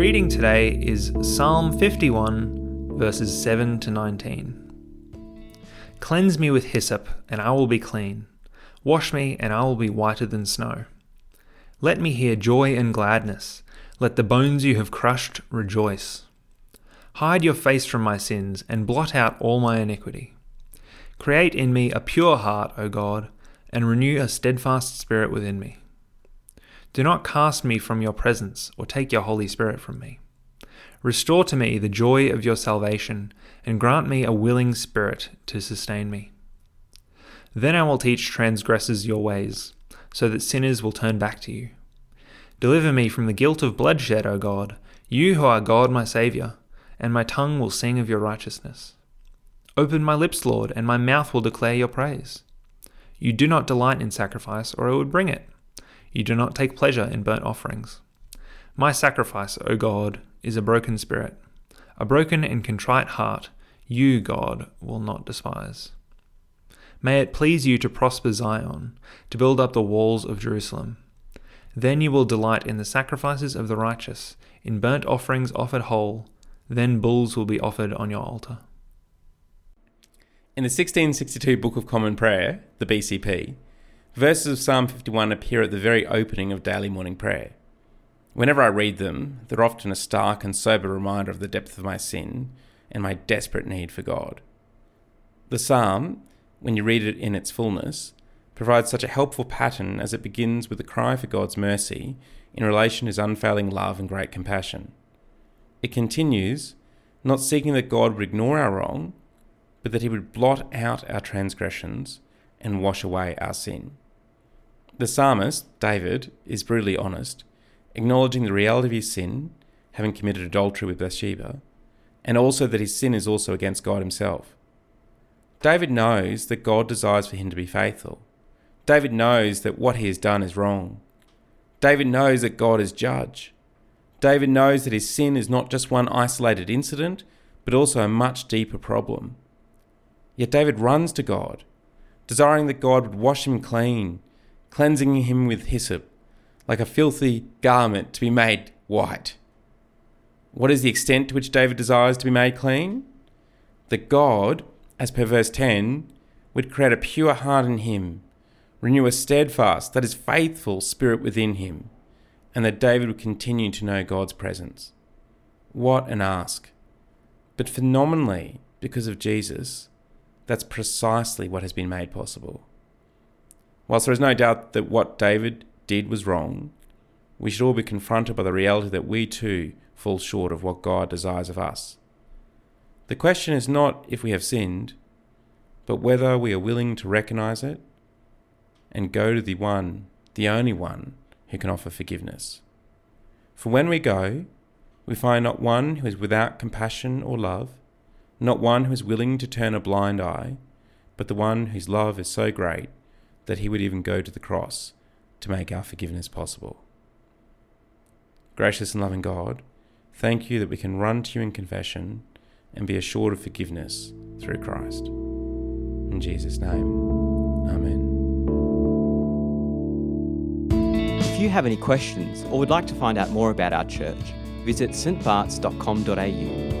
reading today is Psalm 51, verses 7 to 19. Cleanse me with hyssop, and I will be clean. Wash me, and I will be whiter than snow. Let me hear joy and gladness. Let the bones you have crushed rejoice. Hide your face from my sins, and blot out all my iniquity. Create in me a pure heart, O God, and renew a steadfast spirit within me. Do not cast me from your presence, or take your Holy Spirit from me. Restore to me the joy of your salvation, and grant me a willing spirit to sustain me. Then I will teach transgressors your ways, so that sinners will turn back to you. Deliver me from the guilt of bloodshed, O God, you who are God my Saviour, and my tongue will sing of your righteousness. Open my lips, Lord, and my mouth will declare your praise. You do not delight in sacrifice, or I would bring it. You do not take pleasure in burnt offerings. My sacrifice, O God, is a broken spirit. A broken and contrite heart, you, God, will not despise. May it please you to prosper Zion, to build up the walls of Jerusalem. Then you will delight in the sacrifices of the righteous, in burnt offerings offered whole. Then bulls will be offered on your altar. In the 1662 Book of Common Prayer, the BCP, Verses of Psalm 51 appear at the very opening of daily morning prayer. Whenever I read them, they're often a stark and sober reminder of the depth of my sin and my desperate need for God. The psalm, when you read it in its fullness, provides such a helpful pattern as it begins with a cry for God's mercy in relation to his unfailing love and great compassion. It continues, not seeking that God would ignore our wrong, but that he would blot out our transgressions and wash away our sin. The psalmist, David, is brutally honest, acknowledging the reality of his sin, having committed adultery with Bathsheba, and also that his sin is also against God himself. David knows that God desires for him to be faithful. David knows that what he has done is wrong. David knows that God is judge. David knows that his sin is not just one isolated incident, but also a much deeper problem. Yet David runs to God, desiring that God would wash him clean cleansing him with hyssop, like a filthy garment to be made white. What is the extent to which David desires to be made clean? That God, as per verse 10, would create a pure heart in him, renew a steadfast, that is faithful spirit within him, and that David would continue to know God's presence. What an ask! But phenomenally, because of Jesus, that's precisely what has been made possible. Whilst there is no doubt that what David did was wrong, we should all be confronted by the reality that we too fall short of what God desires of us. The question is not if we have sinned, but whether we are willing to recognize it and go to the one, the only one, who can offer forgiveness. For when we go, we find not one who is without compassion or love, not one who is willing to turn a blind eye, but the one whose love is so great that he would even go to the cross to make our forgiveness possible. Gracious and loving God, thank you that we can run to you in confession and be assured of forgiveness through Christ. In Jesus' name, Amen. If you have any questions or would like to find out more about our church, visit stbarts.com.au